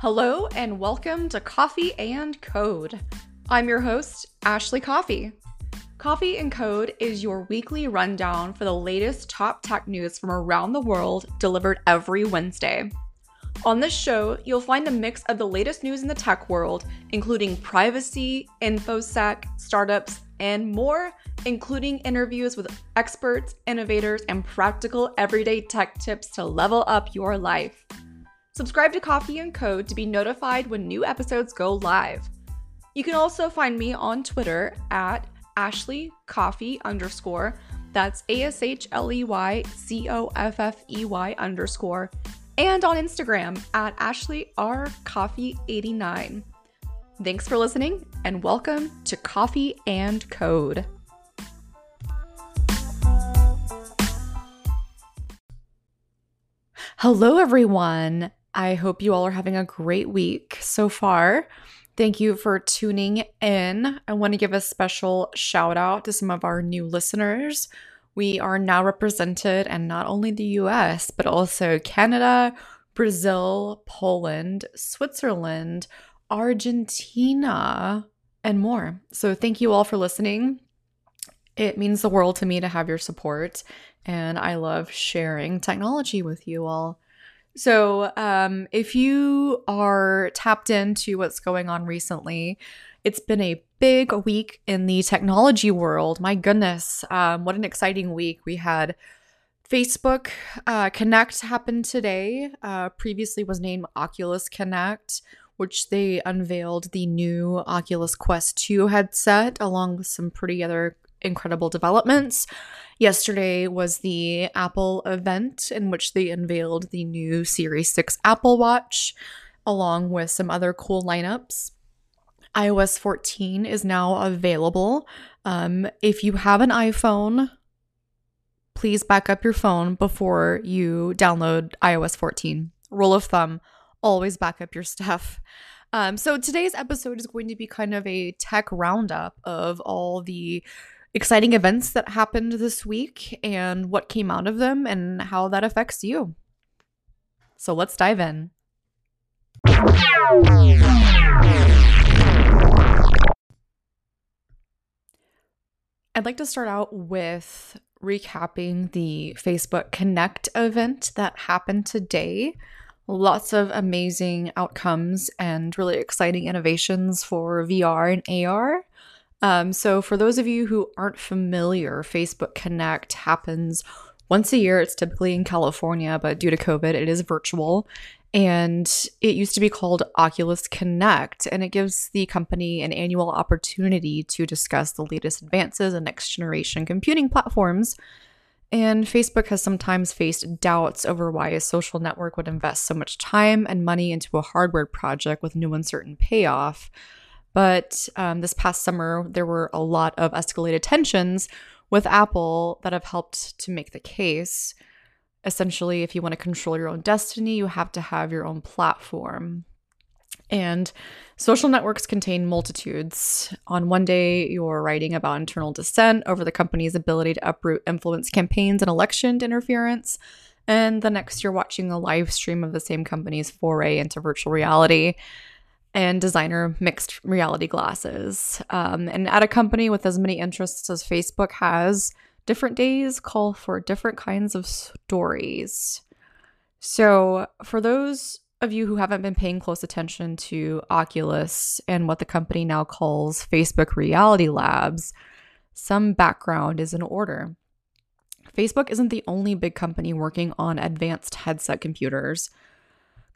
Hello, and welcome to Coffee and Code. I'm your host, Ashley Coffey. Coffee and Code is your weekly rundown for the latest top tech news from around the world delivered every Wednesday. On this show, you'll find a mix of the latest news in the tech world, including privacy, infosec, startups, and more, including interviews with experts, innovators, and practical everyday tech tips to level up your life. Subscribe to Coffee and Code to be notified when new episodes go live. You can also find me on Twitter at Ashley Coffey underscore. That's A S H L E Y C O F F E Y underscore. And on Instagram at Ashley R Coffey 89. Thanks for listening and welcome to Coffee and Code. Hello, everyone. I hope you all are having a great week so far. Thank you for tuning in. I want to give a special shout out to some of our new listeners. We are now represented in not only the US, but also Canada, Brazil, Poland, Switzerland, Argentina, and more. So, thank you all for listening. It means the world to me to have your support, and I love sharing technology with you all. So, um, if you are tapped into what's going on recently, it's been a big week in the technology world. My goodness, um, what an exciting week. We had Facebook uh, Connect happen today. Uh, previously was named Oculus Connect, which they unveiled the new Oculus Quest 2 headset along with some pretty other incredible developments. Yesterday was the Apple event in which they unveiled the new Series 6 Apple Watch, along with some other cool lineups. iOS 14 is now available. Um, if you have an iPhone, please back up your phone before you download iOS 14. Rule of thumb always back up your stuff. Um, so today's episode is going to be kind of a tech roundup of all the exciting events that happened this week and what came out of them and how that affects you. So let's dive in. I'd like to start out with recapping the Facebook Connect event that happened today. Lots of amazing outcomes and really exciting innovations for VR and AR. Um, so, for those of you who aren't familiar, Facebook Connect happens once a year. It's typically in California, but due to COVID, it is virtual. And it used to be called Oculus Connect, and it gives the company an annual opportunity to discuss the latest advances in next generation computing platforms. And Facebook has sometimes faced doubts over why a social network would invest so much time and money into a hardware project with no uncertain payoff. But um, this past summer, there were a lot of escalated tensions with Apple that have helped to make the case. Essentially, if you want to control your own destiny, you have to have your own platform. And social networks contain multitudes. On one day, you're writing about internal dissent over the company's ability to uproot influence campaigns and election interference. And the next, you're watching a live stream of the same company's foray into virtual reality and designer mixed reality glasses. Um, and at a company with as many interests as Facebook has, different days call for different kinds of stories. So, for those of you who haven't been paying close attention to Oculus and what the company now calls Facebook Reality Labs, some background is in order. Facebook isn't the only big company working on advanced headset computers.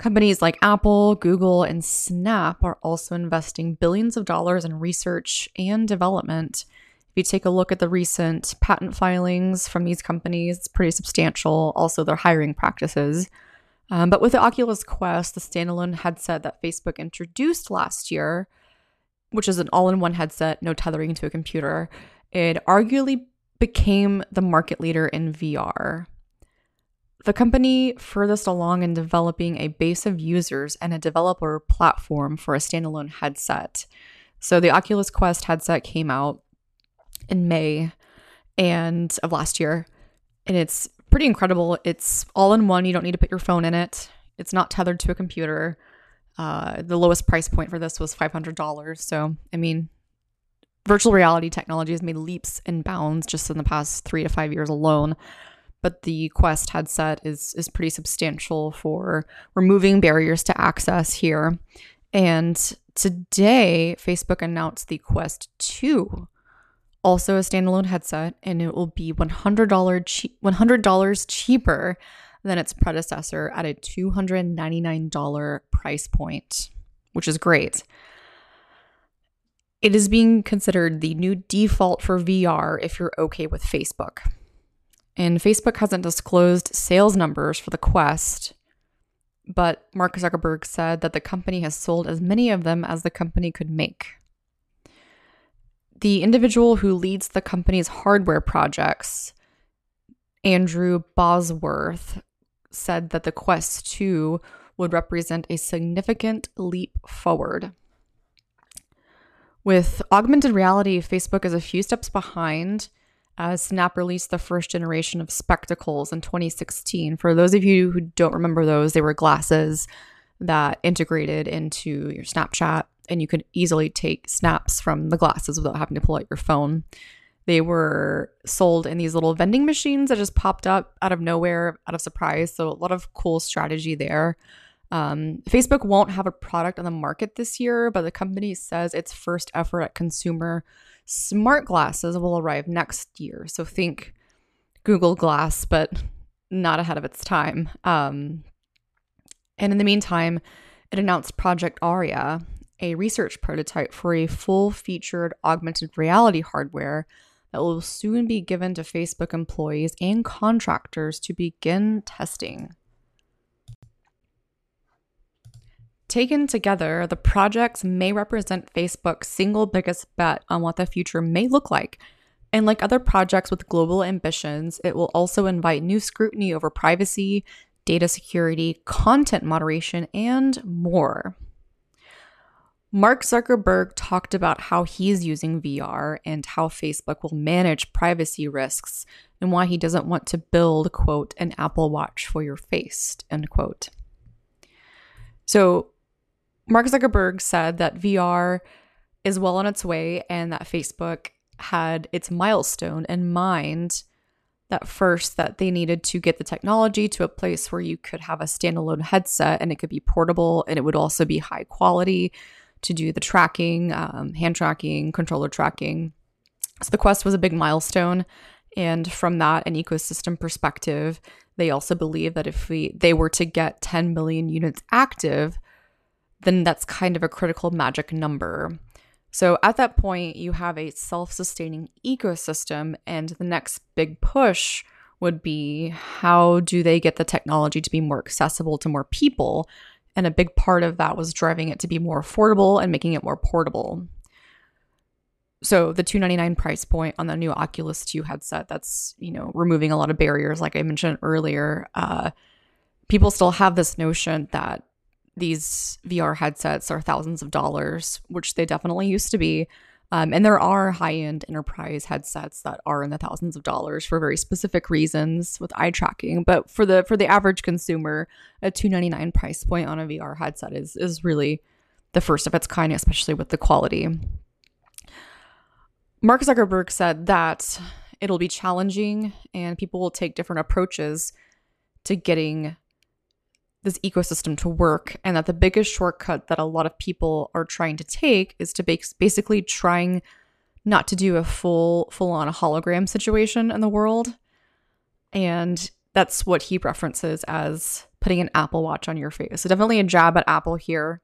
Companies like Apple, Google, and Snap are also investing billions of dollars in research and development. If you take a look at the recent patent filings from these companies, it's pretty substantial. Also, their hiring practices. Um, but with the Oculus Quest, the standalone headset that Facebook introduced last year, which is an all in one headset, no tethering to a computer, it arguably became the market leader in VR. The company furthest along in developing a base of users and a developer platform for a standalone headset. So the Oculus Quest headset came out in May and of last year, and it's pretty incredible. It's all in one. You don't need to put your phone in it. It's not tethered to a computer. Uh, the lowest price point for this was $500. So, I mean, virtual reality technology has made leaps and bounds just in the past three to five years alone. But the Quest headset is is pretty substantial for removing barriers to access here. And today, Facebook announced the Quest 2, also a standalone headset, and it will be $100, che- $100 cheaper than its predecessor at a $299 price point, which is great. It is being considered the new default for VR if you're okay with Facebook. And Facebook hasn't disclosed sales numbers for the Quest, but Mark Zuckerberg said that the company has sold as many of them as the company could make. The individual who leads the company's hardware projects, Andrew Bosworth, said that the Quest 2 would represent a significant leap forward. With augmented reality, Facebook is a few steps behind as Snap released the first generation of spectacles in 2016. For those of you who don't remember those, they were glasses that integrated into your Snapchat and you could easily take snaps from the glasses without having to pull out your phone. They were sold in these little vending machines that just popped up out of nowhere, out of surprise. So, a lot of cool strategy there. Um, Facebook won't have a product on the market this year, but the company says its first effort at consumer smart glasses will arrive next year. So, think Google Glass, but not ahead of its time. Um, and in the meantime, it announced Project Aria, a research prototype for a full featured augmented reality hardware that will soon be given to Facebook employees and contractors to begin testing. Taken together, the projects may represent Facebook's single biggest bet on what the future may look like. And like other projects with global ambitions, it will also invite new scrutiny over privacy, data security, content moderation, and more. Mark Zuckerberg talked about how he's using VR and how Facebook will manage privacy risks and why he doesn't want to build, quote, an Apple Watch for your face, end quote. So, Mark Zuckerberg said that VR is well on its way and that Facebook had its milestone in mind that first that they needed to get the technology to a place where you could have a standalone headset and it could be portable and it would also be high quality to do the tracking, um, hand tracking, controller tracking. So the Quest was a big milestone. And from that, an ecosystem perspective, they also believe that if we they were to get 10 million units active, then that's kind of a critical magic number. So at that point, you have a self-sustaining ecosystem, and the next big push would be how do they get the technology to be more accessible to more people and a big part of that was driving it to be more affordable and making it more portable. So the 299 price point on the new Oculus 2 headset, that's, you know, removing a lot of barriers like I mentioned earlier. Uh, people still have this notion that these VR headsets are thousands of dollars, which they definitely used to be. Um, and there are high end enterprise headsets that are in the thousands of dollars for very specific reasons with eye tracking. But for the for the average consumer, a two ninety nine price point on a VR headset is is really the first of its kind, especially with the quality. Mark Zuckerberg said that it'll be challenging and people will take different approaches to getting this ecosystem to work and that the biggest shortcut that a lot of people are trying to take is to basically trying not to do a full full on hologram situation in the world. And that's what he references as putting an apple watch on your face. So definitely a jab at apple here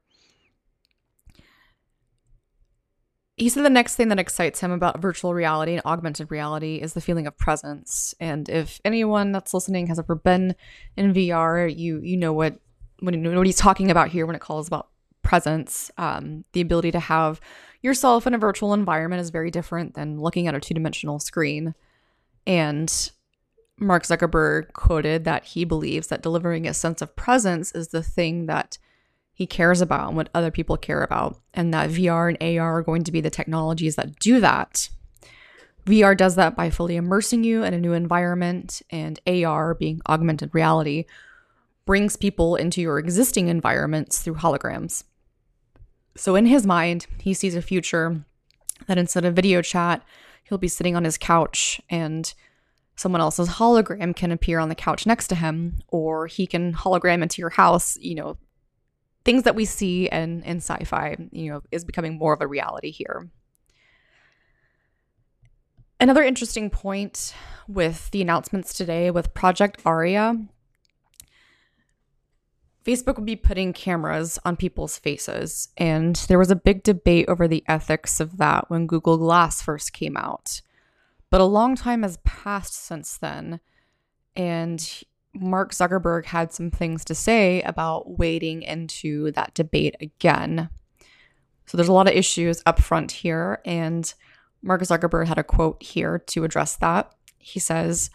He said the next thing that excites him about virtual reality and augmented reality is the feeling of presence. And if anyone that's listening has ever been in VR, you you know what what, what he's talking about here when it calls about presence. Um, the ability to have yourself in a virtual environment is very different than looking at a two dimensional screen. And Mark Zuckerberg quoted that he believes that delivering a sense of presence is the thing that he cares about and what other people care about, and that VR and AR are going to be the technologies that do that. VR does that by fully immersing you in a new environment, and AR being augmented reality brings people into your existing environments through holograms. So, in his mind, he sees a future that instead of video chat, he'll be sitting on his couch and someone else's hologram can appear on the couch next to him, or he can hologram into your house. You know, things that we see in, in sci fi, you know, is becoming more of a reality here. Another interesting point with the announcements today with Project Aria Facebook would be putting cameras on people's faces. And there was a big debate over the ethics of that when Google Glass first came out. But a long time has passed since then. And Mark Zuckerberg had some things to say about wading into that debate again. So there's a lot of issues up front here. And Mark Zuckerberg had a quote here to address that. He says,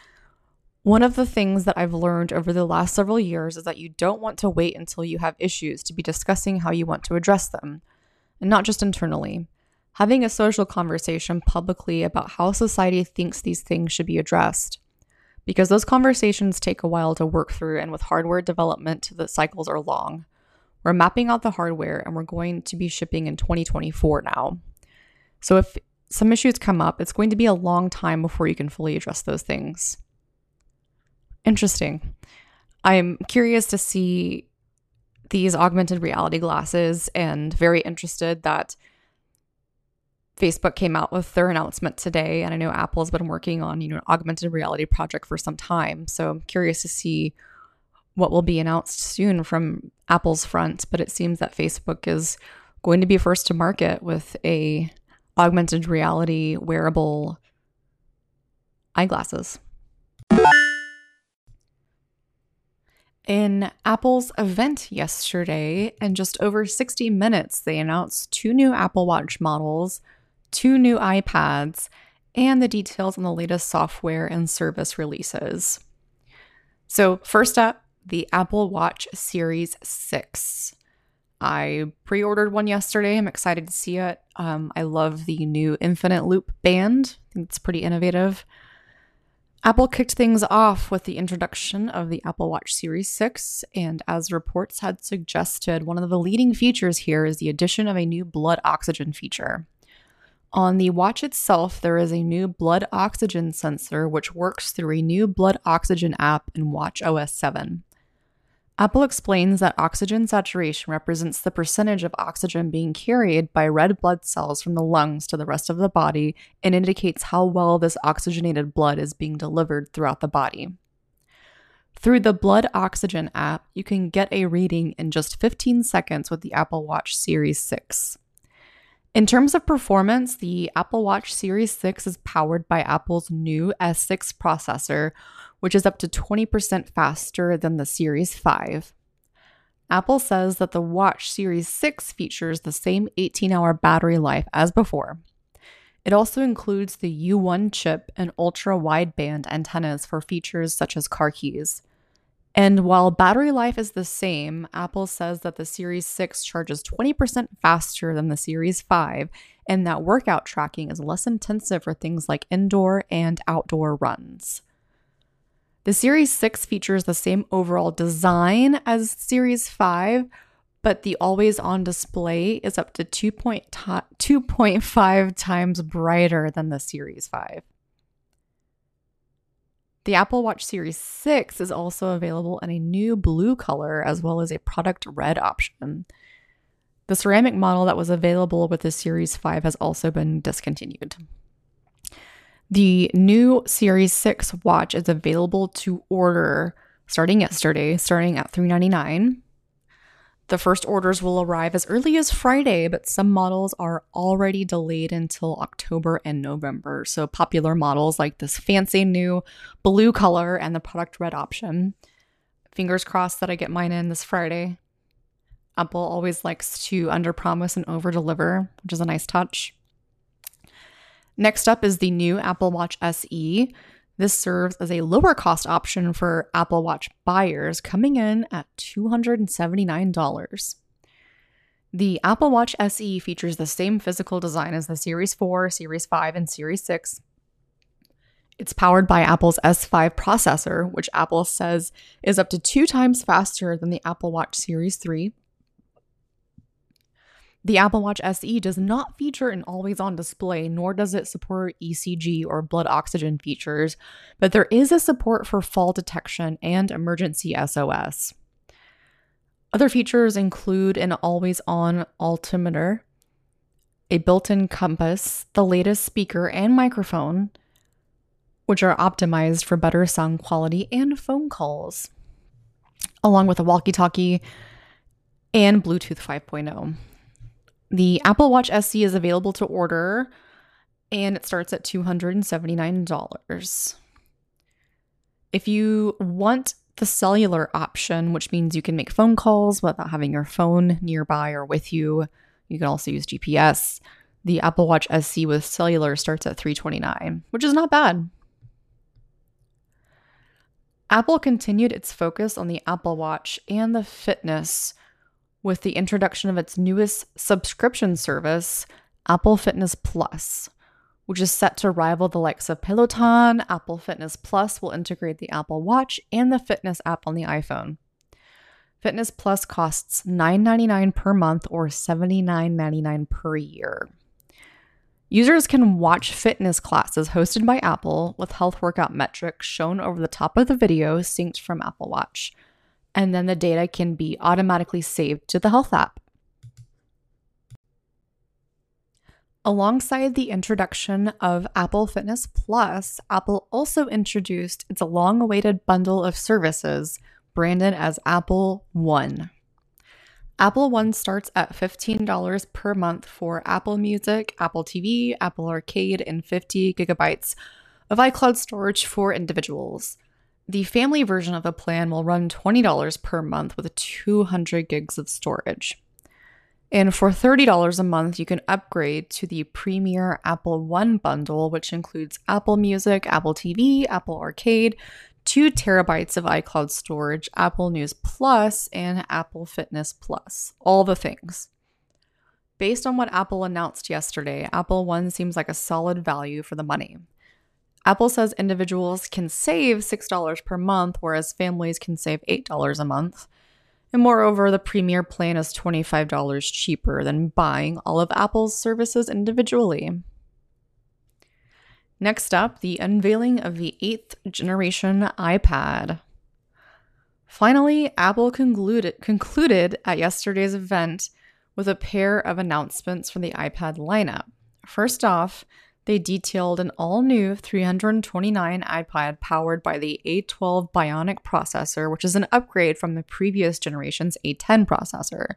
one of the things that I've learned over the last several years is that you don't want to wait until you have issues to be discussing how you want to address them, and not just internally. Having a social conversation publicly about how society thinks these things should be addressed. Because those conversations take a while to work through, and with hardware development, the cycles are long. We're mapping out the hardware and we're going to be shipping in 2024 now. So if some issues come up, it's going to be a long time before you can fully address those things. Interesting. I'm curious to see these augmented reality glasses and very interested that Facebook came out with their announcement today. And I know Apple's been working on, you know, an augmented reality project for some time. So I'm curious to see what will be announced soon from Apple's front. But it seems that Facebook is going to be first to market with a augmented reality wearable eyeglasses. In Apple's event yesterday, in just over 60 minutes, they announced two new Apple Watch models, two new iPads, and the details on the latest software and service releases. So, first up, the Apple Watch Series 6. I pre ordered one yesterday. I'm excited to see it. Um, I love the new Infinite Loop band, I think it's pretty innovative. Apple kicked things off with the introduction of the Apple Watch Series 6, and as reports had suggested, one of the leading features here is the addition of a new blood oxygen feature. On the watch itself, there is a new blood oxygen sensor which works through a new blood oxygen app in Watch OS 7. Apple explains that oxygen saturation represents the percentage of oxygen being carried by red blood cells from the lungs to the rest of the body and indicates how well this oxygenated blood is being delivered throughout the body. Through the Blood Oxygen app, you can get a reading in just 15 seconds with the Apple Watch Series 6. In terms of performance, the Apple Watch Series 6 is powered by Apple's new S6 processor, which is up to 20% faster than the Series 5. Apple says that the Watch Series 6 features the same 18 hour battery life as before. It also includes the U1 chip and ultra wideband antennas for features such as car keys. And while battery life is the same, Apple says that the Series 6 charges 20% faster than the Series 5, and that workout tracking is less intensive for things like indoor and outdoor runs. The Series 6 features the same overall design as Series 5, but the always on display is up to 2.5 times brighter than the Series 5. The Apple Watch Series 6 is also available in a new blue color as well as a product red option. The ceramic model that was available with the Series 5 has also been discontinued. The new Series 6 watch is available to order starting yesterday, starting at $399. The first orders will arrive as early as Friday, but some models are already delayed until October and November. So, popular models like this fancy new blue color and the product red option. Fingers crossed that I get mine in this Friday. Apple always likes to underpromise and overdeliver, which is a nice touch. Next up is the new Apple Watch SE. This serves as a lower cost option for Apple Watch buyers, coming in at $279. The Apple Watch SE features the same physical design as the Series 4, Series 5, and Series 6. It's powered by Apple's S5 processor, which Apple says is up to two times faster than the Apple Watch Series 3. The Apple Watch SE does not feature an always on display, nor does it support ECG or blood oxygen features, but there is a support for fall detection and emergency SOS. Other features include an always on altimeter, a built in compass, the latest speaker and microphone, which are optimized for better sound quality and phone calls, along with a walkie talkie and Bluetooth 5.0. The Apple Watch SE is available to order and it starts at $279. If you want the cellular option, which means you can make phone calls without having your phone nearby or with you, you can also use GPS. The Apple Watch SE with cellular starts at 329, which is not bad. Apple continued its focus on the Apple Watch and the fitness with the introduction of its newest subscription service, Apple Fitness Plus, which is set to rival the likes of Peloton. Apple Fitness Plus will integrate the Apple Watch and the fitness app on the iPhone. Fitness Plus costs $9.99 per month or $79.99 per year. Users can watch fitness classes hosted by Apple with health workout metrics shown over the top of the video synced from Apple Watch and then the data can be automatically saved to the Health app. Alongside the introduction of Apple Fitness Plus, Apple also introduced its long awaited bundle of services branded as Apple One. Apple One starts at $15 per month for Apple Music, Apple TV, Apple Arcade, and 50 gigabytes of iCloud storage for individuals. The family version of the plan will run $20 per month with 200 gigs of storage. And for $30 a month, you can upgrade to the Premier Apple One bundle, which includes Apple Music, Apple TV, Apple Arcade, 2 terabytes of iCloud storage, Apple News Plus, and Apple Fitness Plus. All the things. Based on what Apple announced yesterday, Apple One seems like a solid value for the money. Apple says individuals can save $6 per month, whereas families can save $8 a month. And moreover, the Premier plan is $25 cheaper than buying all of Apple's services individually. Next up, the unveiling of the eighth generation iPad. Finally, Apple concluded, concluded at yesterday's event with a pair of announcements for the iPad lineup. First off, they detailed an all new 329 iPad powered by the A12 Bionic processor, which is an upgrade from the previous generation's A10 processor.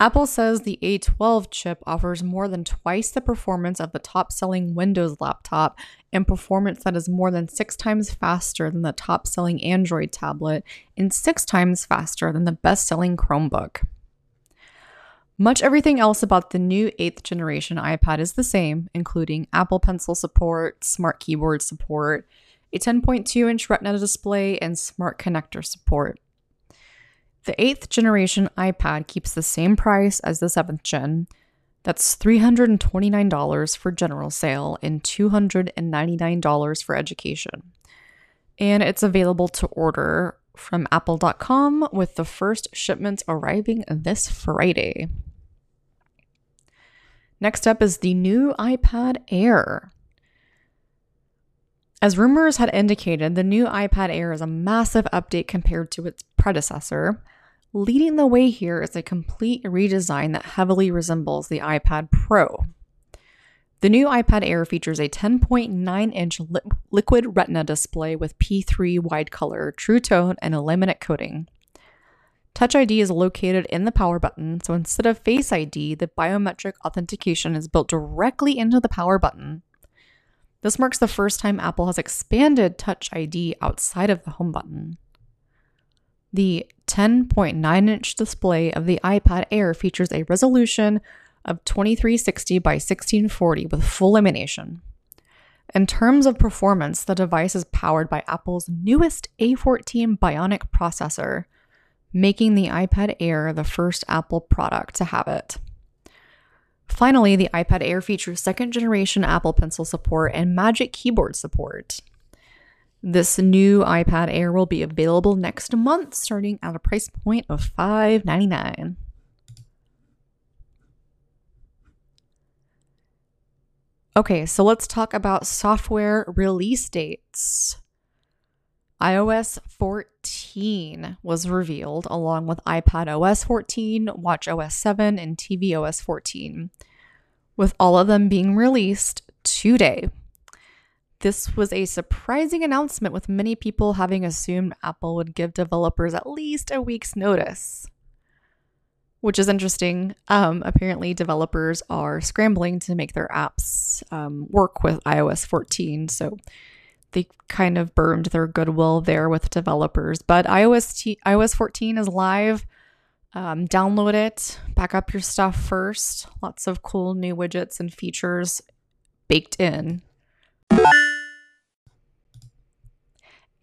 Apple says the A12 chip offers more than twice the performance of the top selling Windows laptop and performance that is more than six times faster than the top selling Android tablet and six times faster than the best selling Chromebook. Much everything else about the new 8th generation iPad is the same, including Apple Pencil support, Smart Keyboard support, a 10.2 inch Retina display, and Smart Connector support. The 8th generation iPad keeps the same price as the 7th gen. That's $329 for general sale and $299 for education. And it's available to order from apple.com with the first shipment arriving this Friday. Next up is the new iPad Air. As rumors had indicated, the new iPad Air is a massive update compared to its predecessor. Leading the way here is a complete redesign that heavily resembles the iPad Pro. The new iPad Air features a 10.9 inch li- liquid retina display with P3 wide color, true tone, and a laminate coating. Touch ID is located in the power button, so instead of Face ID, the biometric authentication is built directly into the power button. This marks the first time Apple has expanded Touch ID outside of the home button. The 10.9 inch display of the iPad Air features a resolution of 2360 by 1640 with full illumination. In terms of performance, the device is powered by Apple's newest A14 Bionic processor, making the iPad Air the first Apple product to have it. Finally, the iPad Air features second generation Apple Pencil support and Magic Keyboard support. This new iPad Air will be available next month, starting at a price point of $5.99. Okay, so let's talk about software release dates. iOS 14 was revealed along with iPad OS 14, Watch OS 7, and TV OS 14, with all of them being released today. This was a surprising announcement, with many people having assumed Apple would give developers at least a week's notice which is interesting. Um, apparently, developers are scrambling to make their apps um, work with iOS 14. So they kind of burned their goodwill there with developers. But iOS T- iOS 14 is live. Um, download it, back up your stuff first. Lots of cool new widgets and features baked in.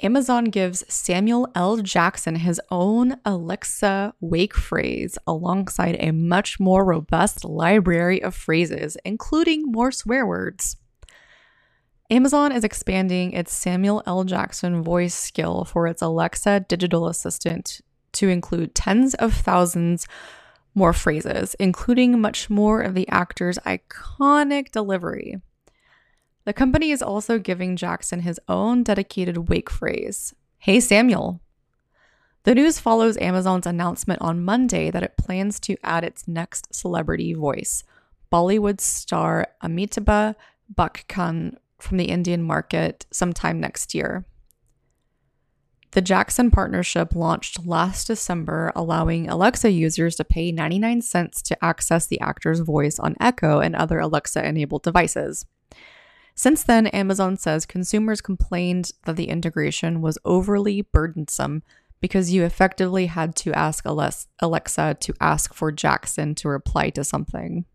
Amazon gives Samuel L. Jackson his own Alexa wake phrase alongside a much more robust library of phrases, including more swear words. Amazon is expanding its Samuel L. Jackson voice skill for its Alexa digital assistant to include tens of thousands more phrases, including much more of the actor's iconic delivery. The company is also giving Jackson his own dedicated wake phrase Hey Samuel. The news follows Amazon's announcement on Monday that it plans to add its next celebrity voice, Bollywood star Amitabh Bachchan from the Indian market sometime next year. The Jackson partnership launched last December, allowing Alexa users to pay 99 cents to access the actor's voice on Echo and other Alexa enabled devices. Since then, Amazon says consumers complained that the integration was overly burdensome because you effectively had to ask Alexa to ask for Jackson to reply to something.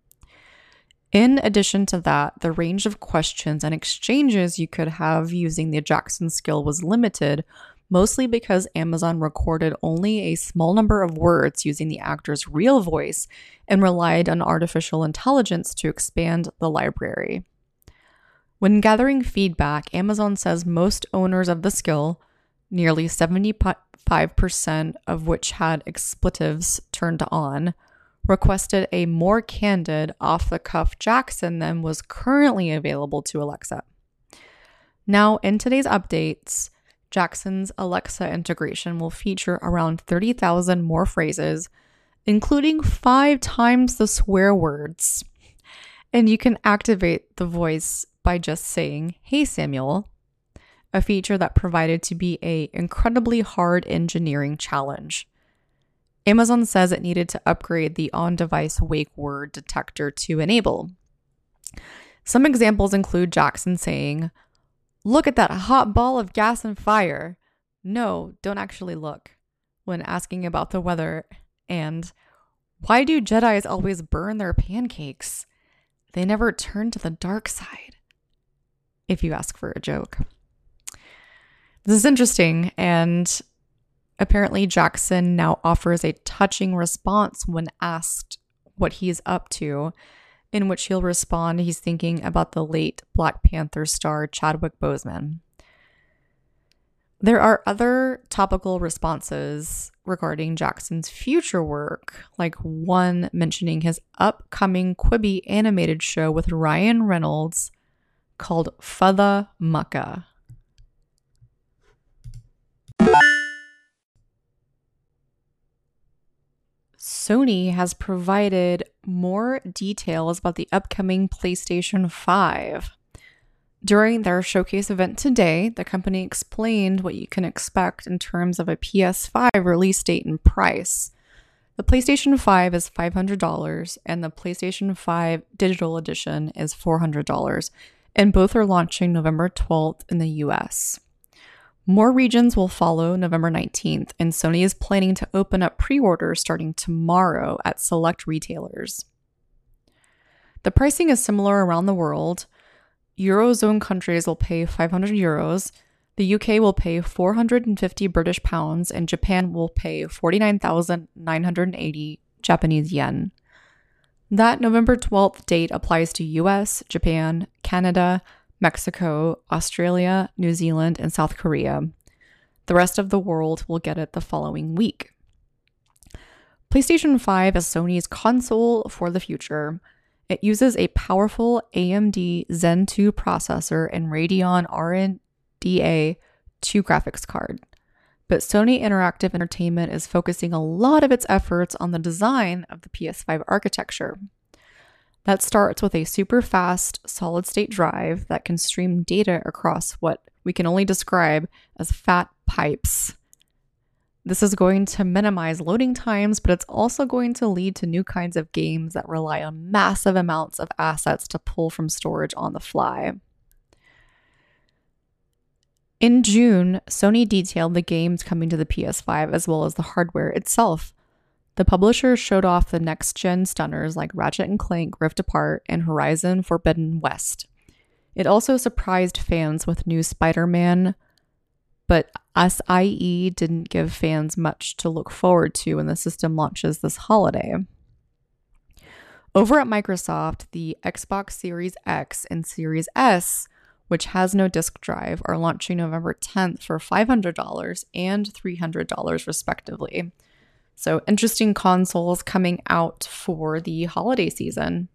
In addition to that, the range of questions and exchanges you could have using the Jackson skill was limited, mostly because Amazon recorded only a small number of words using the actor's real voice and relied on artificial intelligence to expand the library. When gathering feedback, Amazon says most owners of the skill, nearly 75% of which had expletives turned on, requested a more candid, off the cuff Jackson than was currently available to Alexa. Now, in today's updates, Jackson's Alexa integration will feature around 30,000 more phrases, including five times the swear words. And you can activate the voice by just saying, Hey Samuel, a feature that provided to be a incredibly hard engineering challenge. Amazon says it needed to upgrade the on-device wake word detector to enable. Some examples include Jackson saying, Look at that hot ball of gas and fire. No, don't actually look. When asking about the weather, and why do Jedi's always burn their pancakes? They never turn to the dark side if you ask for a joke. This is interesting, and apparently, Jackson now offers a touching response when asked what he's up to, in which he'll respond he's thinking about the late Black Panther star Chadwick Boseman. There are other topical responses regarding Jackson's future work, like one mentioning his upcoming Quibi animated show with Ryan Reynolds called Fada Maka. Sony has provided more details about the upcoming PlayStation 5. During their showcase event today, the company explained what you can expect in terms of a PS5 release date and price. The PlayStation 5 is $500 and the PlayStation 5 Digital Edition is $400, and both are launching November 12th in the US. More regions will follow November 19th, and Sony is planning to open up pre orders starting tomorrow at select retailers. The pricing is similar around the world. Eurozone countries will pay 500 euros, the UK will pay 450 British pounds, and Japan will pay 49,980 Japanese yen. That November 12th date applies to US, Japan, Canada, Mexico, Australia, New Zealand, and South Korea. The rest of the world will get it the following week. PlayStation 5 is Sony's console for the future. It uses a powerful AMD Zen 2 processor and Radeon RDNA 2 graphics card. But Sony Interactive Entertainment is focusing a lot of its efforts on the design of the PS5 architecture. That starts with a super fast solid state drive that can stream data across what we can only describe as fat pipes. This is going to minimize loading times, but it's also going to lead to new kinds of games that rely on massive amounts of assets to pull from storage on the fly. In June, Sony detailed the games coming to the PS5 as well as the hardware itself. The publisher showed off the next gen stunners like Ratchet and Clank Rift Apart and Horizon Forbidden West. It also surprised fans with new Spider Man, but SIE didn't give fans much to look forward to when the system launches this holiday. Over at Microsoft, the Xbox Series X and Series S which has no disk drive, are launching November 10th for $500 and $300 respectively. So, interesting consoles coming out for the holiday season.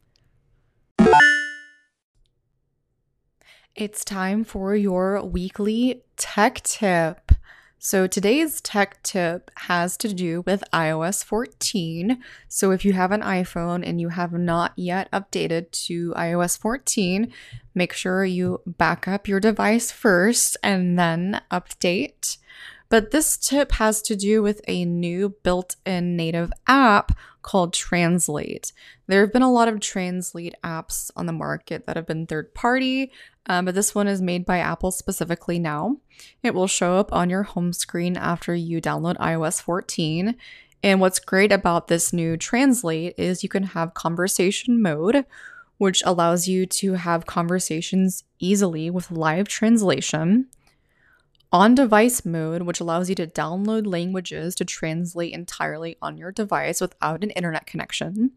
It's time for your weekly tech tip. So today's tech tip has to do with iOS 14. So if you have an iPhone and you have not yet updated to iOS 14, make sure you back up your device first and then update. But this tip has to do with a new built in native app called Translate. There have been a lot of Translate apps on the market that have been third party, um, but this one is made by Apple specifically now. It will show up on your home screen after you download iOS 14. And what's great about this new Translate is you can have conversation mode, which allows you to have conversations easily with live translation. On device mode, which allows you to download languages to translate entirely on your device without an internet connection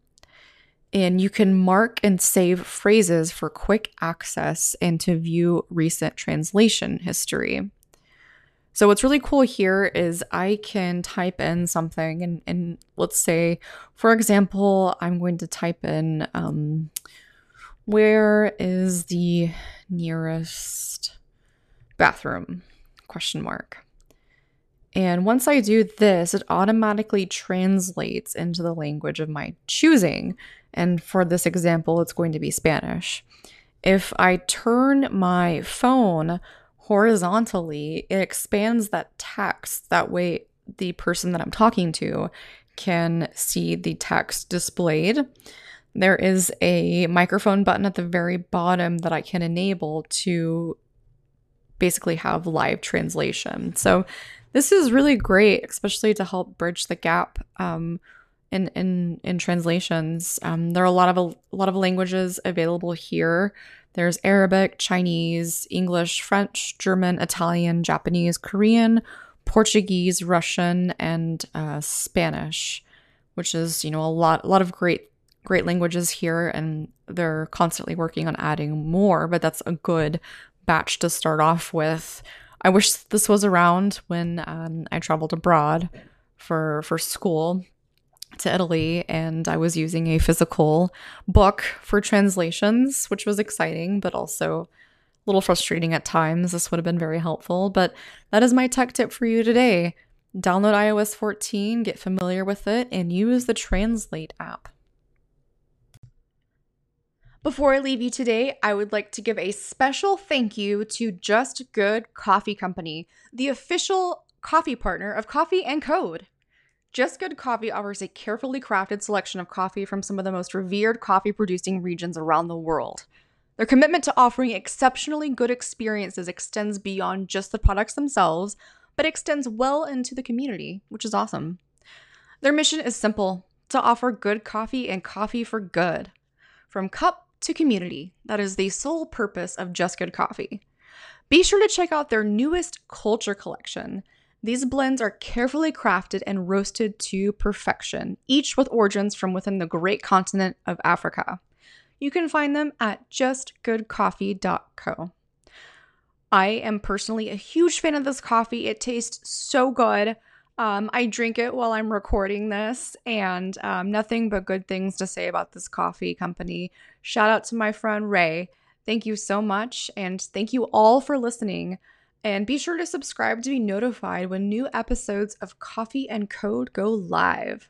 and you can mark and save phrases for quick access and to view recent translation history. So what's really cool here is I can type in something and, and let's say, for example, I'm going to type in um, where is the nearest bathroom? Question mark. And once I do this, it automatically translates into the language of my choosing. And for this example, it's going to be Spanish. If I turn my phone horizontally, it expands that text. That way, the person that I'm talking to can see the text displayed. There is a microphone button at the very bottom that I can enable to basically have live translation. So, this is really great, especially to help bridge the gap um, in in in translations. Um, there are a lot of a lot of languages available here. There's Arabic, Chinese, English, French, German, Italian, Japanese, Korean, Portuguese, Russian, and uh, Spanish, which is you know a lot a lot of great great languages here, and they're constantly working on adding more. But that's a good batch to start off with. I wish this was around when um, I traveled abroad for for school to Italy and I was using a physical book for translations, which was exciting, but also a little frustrating at times. This would have been very helpful. But that is my tech tip for you today. Download iOS 14, get familiar with it, and use the Translate app. Before I leave you today, I would like to give a special thank you to Just Good Coffee Company, the official coffee partner of Coffee and Code. Just Good Coffee offers a carefully crafted selection of coffee from some of the most revered coffee producing regions around the world. Their commitment to offering exceptionally good experiences extends beyond just the products themselves, but extends well into the community, which is awesome. Their mission is simple to offer good coffee and coffee for good. From cup to community, that is the sole purpose of Just Good Coffee. Be sure to check out their newest culture collection These blends are carefully crafted and roasted to perfection, each with origins from within the great continent of Africa. You can find them at justgoodcoffee.co. I am personally a huge fan of this coffee. It tastes so good. Um, I drink it while I'm recording this, and um, nothing but good things to say about this coffee company. Shout out to my friend Ray. Thank you so much, and thank you all for listening. And be sure to subscribe to be notified when new episodes of Coffee and Code go live.